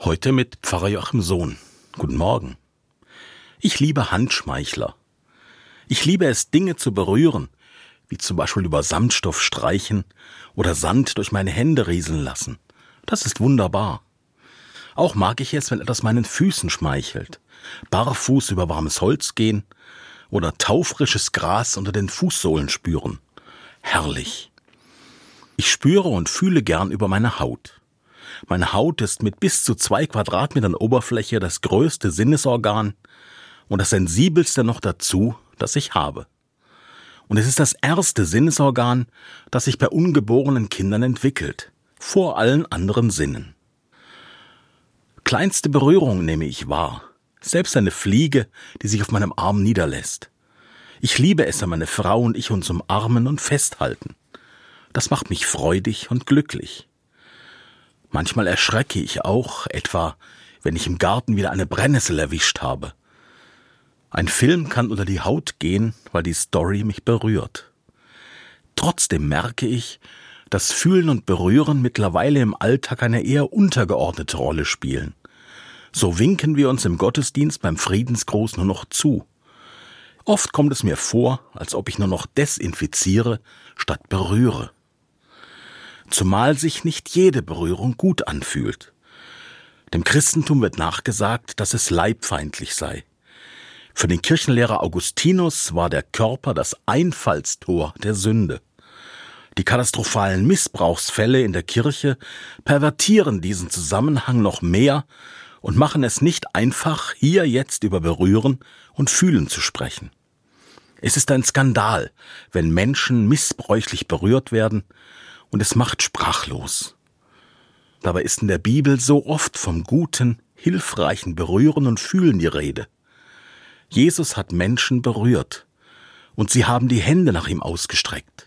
Heute mit Pfarrer Joachim Sohn. Guten Morgen. Ich liebe Handschmeichler. Ich liebe es, Dinge zu berühren, wie zum Beispiel über Samtstoff streichen oder Sand durch meine Hände rieseln lassen. Das ist wunderbar. Auch mag ich es, wenn etwas meinen Füßen schmeichelt, barfuß über warmes Holz gehen oder taufrisches Gras unter den Fußsohlen spüren. Herrlich. Ich spüre und fühle gern über meine Haut. Meine Haut ist mit bis zu zwei Quadratmetern Oberfläche das größte Sinnesorgan und das sensibelste noch dazu, das ich habe. Und es ist das erste Sinnesorgan, das sich bei ungeborenen Kindern entwickelt, vor allen anderen Sinnen. Kleinste Berührung nehme ich wahr, selbst eine Fliege, die sich auf meinem Arm niederlässt. Ich liebe es, wenn meine Frau und ich uns umarmen und festhalten. Das macht mich freudig und glücklich. Manchmal erschrecke ich auch, etwa wenn ich im Garten wieder eine Brennnessel erwischt habe. Ein Film kann unter die Haut gehen, weil die Story mich berührt. Trotzdem merke ich, dass Fühlen und Berühren mittlerweile im Alltag eine eher untergeordnete Rolle spielen. So winken wir uns im Gottesdienst beim Friedensgruß nur noch zu. Oft kommt es mir vor, als ob ich nur noch desinfiziere statt berühre zumal sich nicht jede Berührung gut anfühlt. Dem Christentum wird nachgesagt, dass es leibfeindlich sei. Für den Kirchenlehrer Augustinus war der Körper das Einfallstor der Sünde. Die katastrophalen Missbrauchsfälle in der Kirche pervertieren diesen Zusammenhang noch mehr und machen es nicht einfach, hier jetzt über Berühren und Fühlen zu sprechen. Es ist ein Skandal, wenn Menschen missbräuchlich berührt werden und es macht sprachlos. Dabei ist in der Bibel so oft vom guten, hilfreichen Berühren und Fühlen die Rede. Jesus hat Menschen berührt und sie haben die Hände nach ihm ausgestreckt.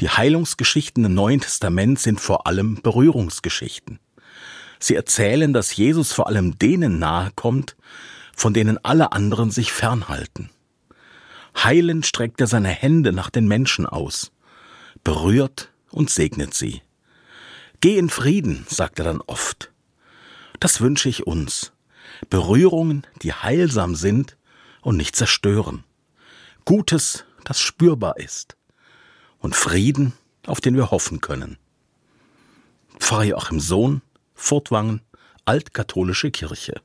Die Heilungsgeschichten im Neuen Testament sind vor allem Berührungsgeschichten. Sie erzählen, dass Jesus vor allem denen nahe kommt, von denen alle anderen sich fernhalten. Heilend streckt er seine Hände nach den Menschen aus berührt und segnet sie. Geh in Frieden, sagt er dann oft. Das wünsche ich uns. Berührungen, die heilsam sind und nicht zerstören. Gutes, das spürbar ist. Und Frieden, auf den wir hoffen können. Pfarrer Joachim Sohn, Furtwangen, Altkatholische Kirche.